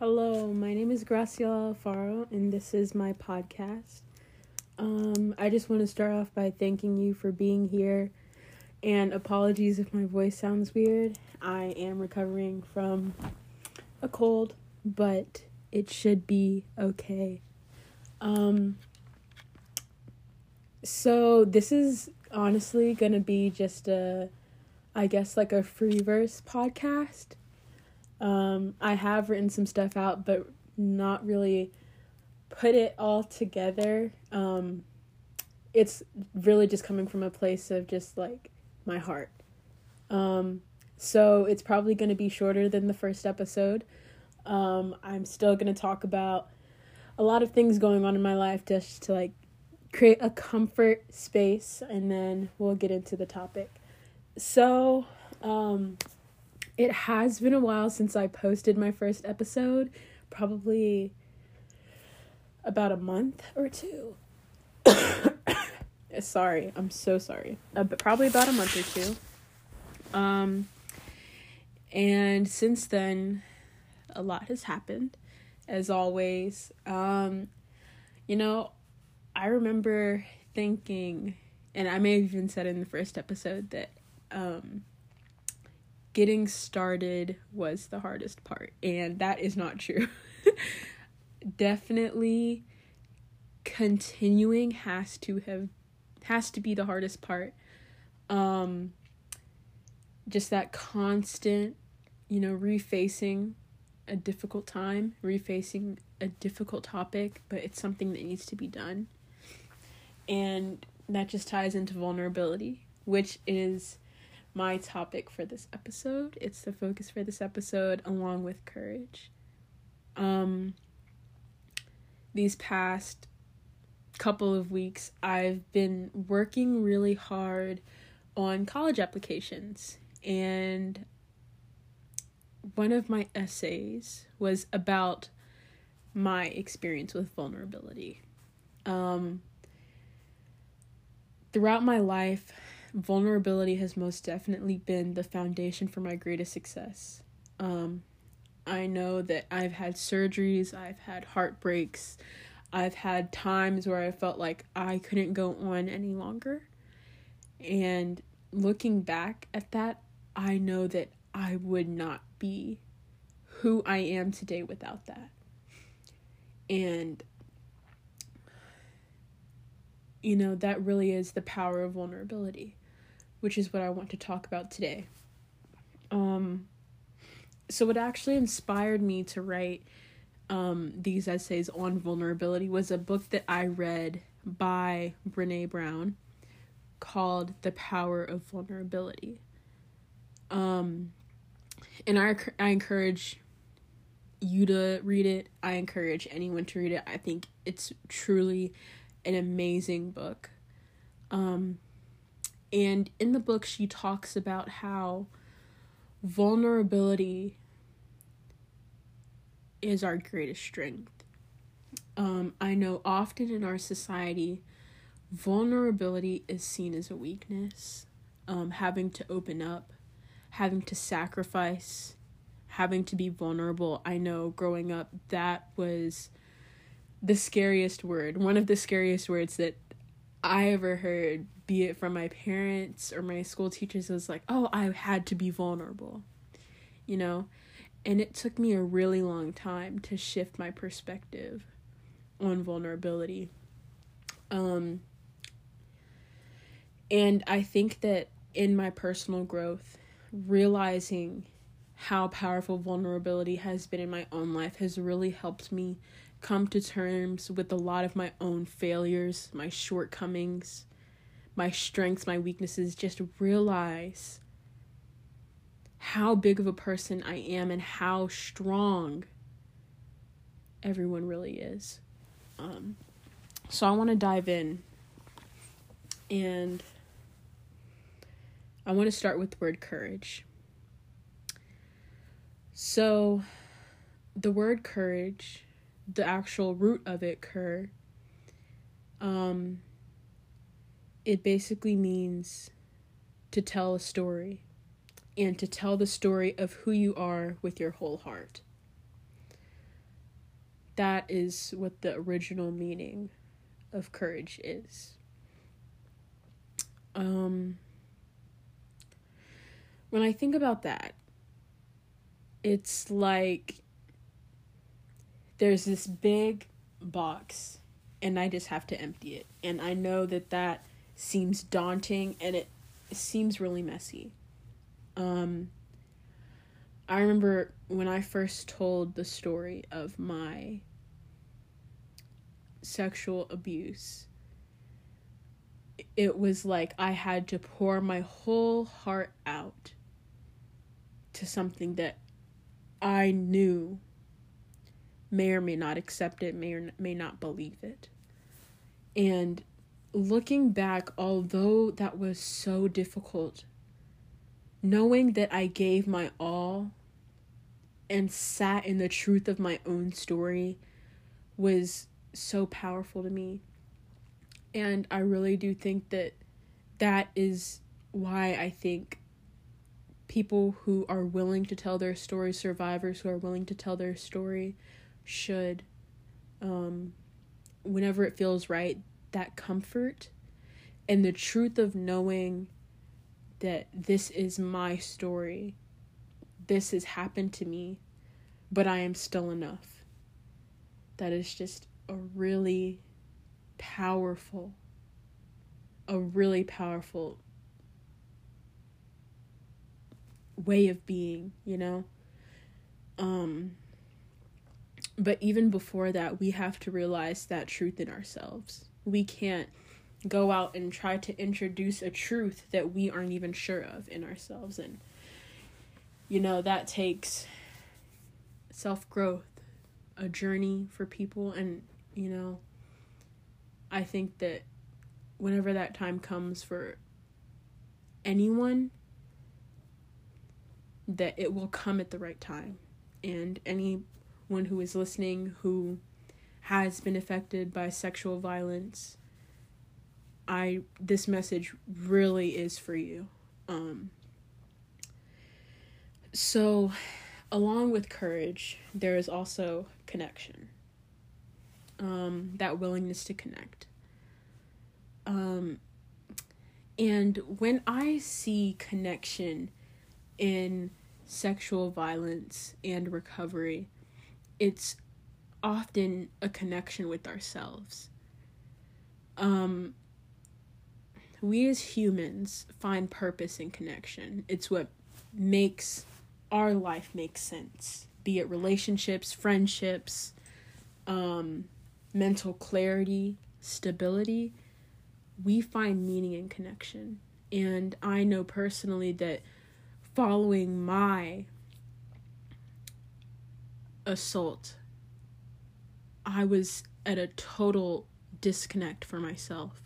Hello, my name is Graciela Alfaro, and this is my podcast. Um, I just want to start off by thanking you for being here, and apologies if my voice sounds weird. I am recovering from a cold, but it should be okay. Um, so this is honestly gonna be just a, I guess like a free verse podcast. Um, I have written some stuff out, but not really put it all together. Um, it's really just coming from a place of just like my heart. Um, so it's probably going to be shorter than the first episode. Um, I'm still going to talk about a lot of things going on in my life just to like create a comfort space and then we'll get into the topic. So, um, it has been a while since I posted my first episode, probably about a month or two. sorry, I'm so sorry. Uh, probably about a month or two. Um, and since then, a lot has happened, as always. Um, you know, I remember thinking, and I may have even said in the first episode that um, getting started was the hardest part, and that is not true. Definitely continuing has to have has to be the hardest part. Um just that constant, you know, refacing a difficult time, refacing a difficult topic, but it's something that needs to be done. And that just ties into vulnerability, which is my topic for this episode. It's the focus for this episode, along with courage. Um, these past couple of weeks, I've been working really hard on college applications, and one of my essays was about my experience with vulnerability. Um, throughout my life, vulnerability has most definitely been the foundation for my greatest success. Um, I know that I've had surgeries, I've had heartbreaks, I've had times where I felt like I couldn't go on any longer. And looking back at that, I know that I would not be who I am today without that. And you know, that really is the power of vulnerability which is what I want to talk about today. Um, so, what actually inspired me to write um, these essays on vulnerability was a book that I read by Brene Brown called The Power of Vulnerability. Um, and I, I encourage you to read it. I encourage anyone to read it. I think it's truly an amazing book. Um, and in the book, she talks about how vulnerability is our greatest strength. Um, I know often in our society, vulnerability is seen as a weakness. Um, having to open up, having to sacrifice, having to be vulnerable. I know growing up, that was the scariest word, one of the scariest words that I ever heard be it from my parents or my school teachers, was like, oh, I had to be vulnerable, you know? And it took me a really long time to shift my perspective on vulnerability. Um, and I think that in my personal growth, realizing how powerful vulnerability has been in my own life has really helped me come to terms with a lot of my own failures, my shortcomings, my strengths, my weaknesses, just realize how big of a person I am and how strong everyone really is. Um, so I want to dive in and I want to start with the word courage. So, the word courage, the actual root of it, cur, um, it basically means to tell a story and to tell the story of who you are with your whole heart. that is what the original meaning of courage is. Um, when I think about that, it's like there's this big box and I just have to empty it. And I know that that seems daunting and it seems really messy. Um, I remember when I first told the story of my sexual abuse, it was like I had to pour my whole heart out to something that I knew may or may not accept it, may or may not believe it. And looking back, although that was so difficult, knowing that I gave my all and sat in the truth of my own story was so powerful to me. And I really do think that that is why I think people who are willing to tell their story, survivors who are willing to tell their story, should, um, whenever it feels right, that comfort and the truth of knowing that this is my story. This has happened to me, but I am still enough. That is just a really powerful, a really powerful way of being, you know? Um, but even before that, we have to realize that truth in ourselves. We can't go out and try to introduce a truth that we aren't even sure of in ourselves. And, you know, that takes self growth, a journey for people. And, you know, I think that whenever that time comes for anyone, that it will come at the right time. And anyone who is listening who has been affected by sexual violence, I this message really is for you. Um, so, along with courage, there is also connection. Um, that willingness to connect. Um, and when I see connection in sexual violence and recovery, it's often a connection with ourselves. Um, we as humans find purpose in connection. It's what makes our life make sense, be it relationships, friendships, um, mental clarity, stability. We find meaning in connection. And I know personally that following my assault, I was at a total disconnect for myself.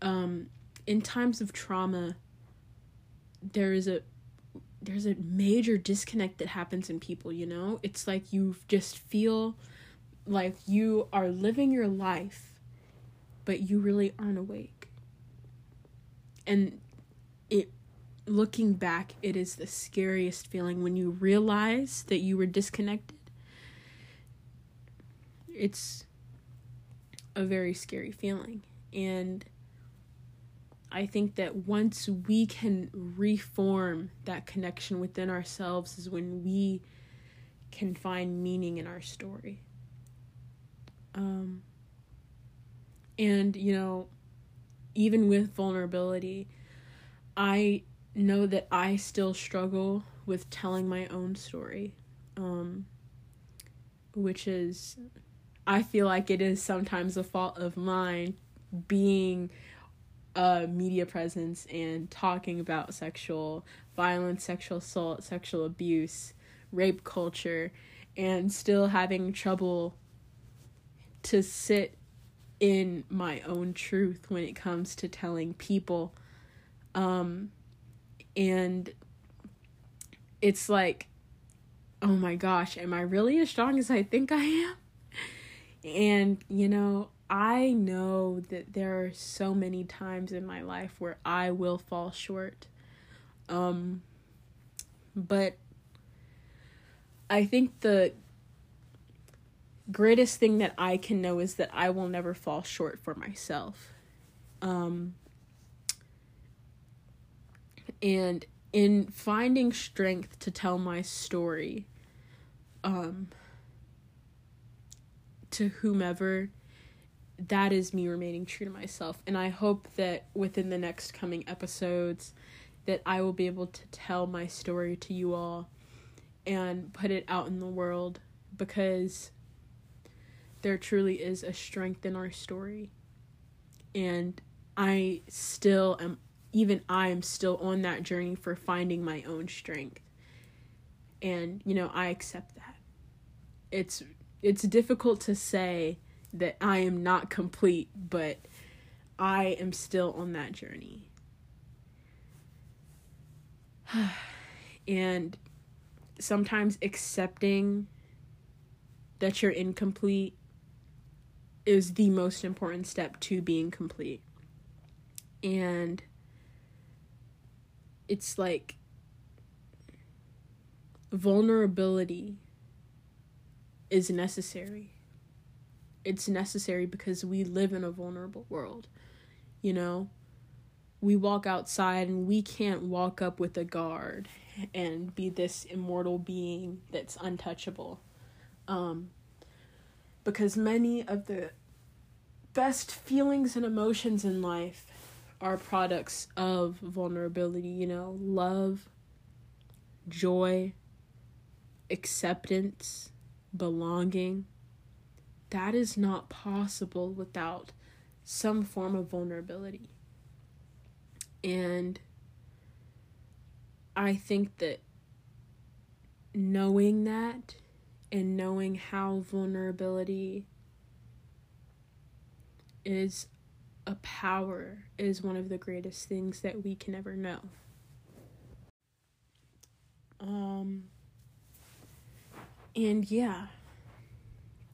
Um, in times of trauma, there is a there's a major disconnect that happens in people, you know? It's like you just feel like you are living your life, but you really aren't awake. And it looking back, it is the scariest feeling when you realize that you were disconnected. It's a very scary feeling. And I think that once we can reform that connection within ourselves, is when we can find meaning in our story. Um, and, you know, even with vulnerability, I know that I still struggle with telling my own story, um, which is, I feel like it is sometimes a fault of mine being a media presence and talking about sexual violence, sexual assault, sexual abuse, rape culture, and still having trouble to sit in my own truth when it comes to telling people. Um, and it's like oh my gosh am i really as strong as i think i am and you know i know that there are so many times in my life where i will fall short um but i think the greatest thing that I can know is that I will never fall short for myself. Um, and in finding strength to tell my story um, to whomever, that is me remaining true to myself. And I hope that within the next coming episodes, that I will be able to tell my story to you all and put it out in the world because there truly is a strength in our story. And I still am, even I am still on that journey for finding my own strength. And, you know, I accept that. It's it's difficult to say that I am not complete, but I am still on that journey. and sometimes accepting that you're incomplete is the most important step to being complete. And it's like vulnerability is necessary. It's necessary because we live in a vulnerable world. You know, we walk outside and we can't walk up with a guard and be this immortal being that's untouchable. Um, because many of the best feelings and emotions in life are products of vulnerability, you know, love, joy, acceptance, belonging. That is not possible without some form of vulnerability. And I think that knowing that and knowing how vulnerability is a power is one of the greatest things that we can ever know. Um and yeah,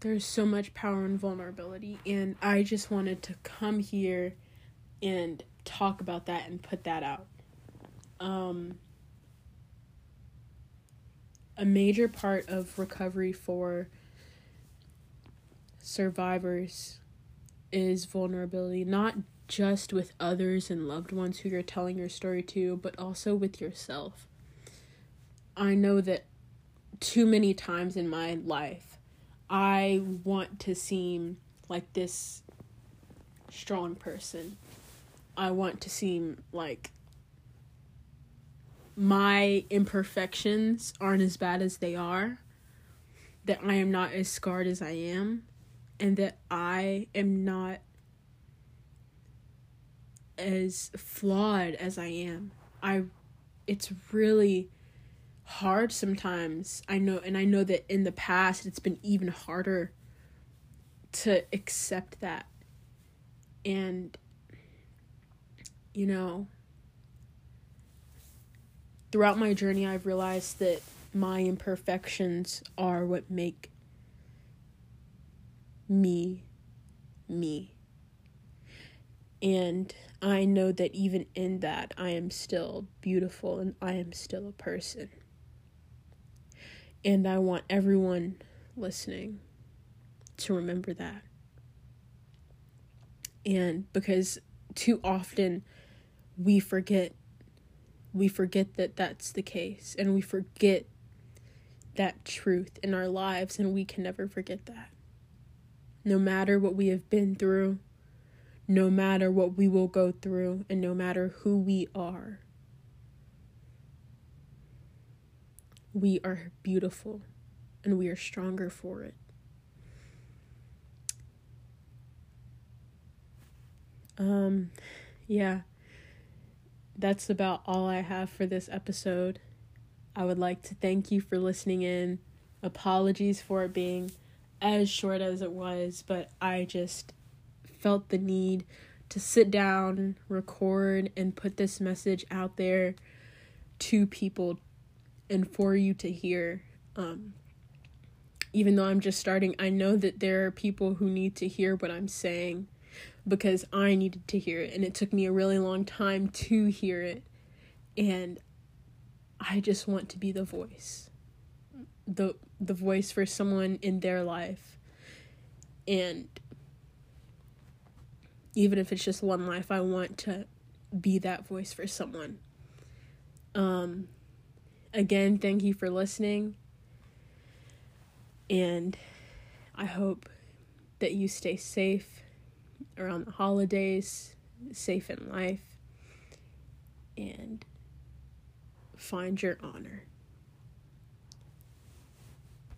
there's so much power and vulnerability and I just wanted to come here and talk about that and put that out. Um a major part of recovery for survivors is vulnerability, not just with others and loved ones who you're telling your story to, but also with yourself. I know that too many times in my life, I want to seem like this strong person. I want to seem like my imperfections aren't as bad as they are, that I am not as scarred as I am, and that I am not as flawed as I am. I it's really hard sometimes. I know and I know that in the past it's been even harder to accept that. And you know, throughout my journey, I've realized that my imperfections are what make me me. And I know that even in that, I am still beautiful and I am still a person. And I want everyone listening to remember that. And because too often we forget we forget that that's the case and we forget that truth in our lives and we can never forget that. No matter what we have been through, no matter what we will go through, and no matter who we are, we are beautiful and we are stronger for it. Um, yeah that's about all I have for this episode. I would like to thank you for listening in. Apologies for it being as short as it was, but I just felt the need to sit down, record, and put this message out there to people and for you to hear. Um, even though I'm just starting, I know that there are people who need to hear what I'm saying because I needed to hear it and it took me a really long time to hear it and I just want to be the voice the the voice for someone in their life And even if it's just one life, I want to be that voice for someone. Um, again, thank you for listening. And I hope that you stay safe around the holidays, safe in life, and find your honor.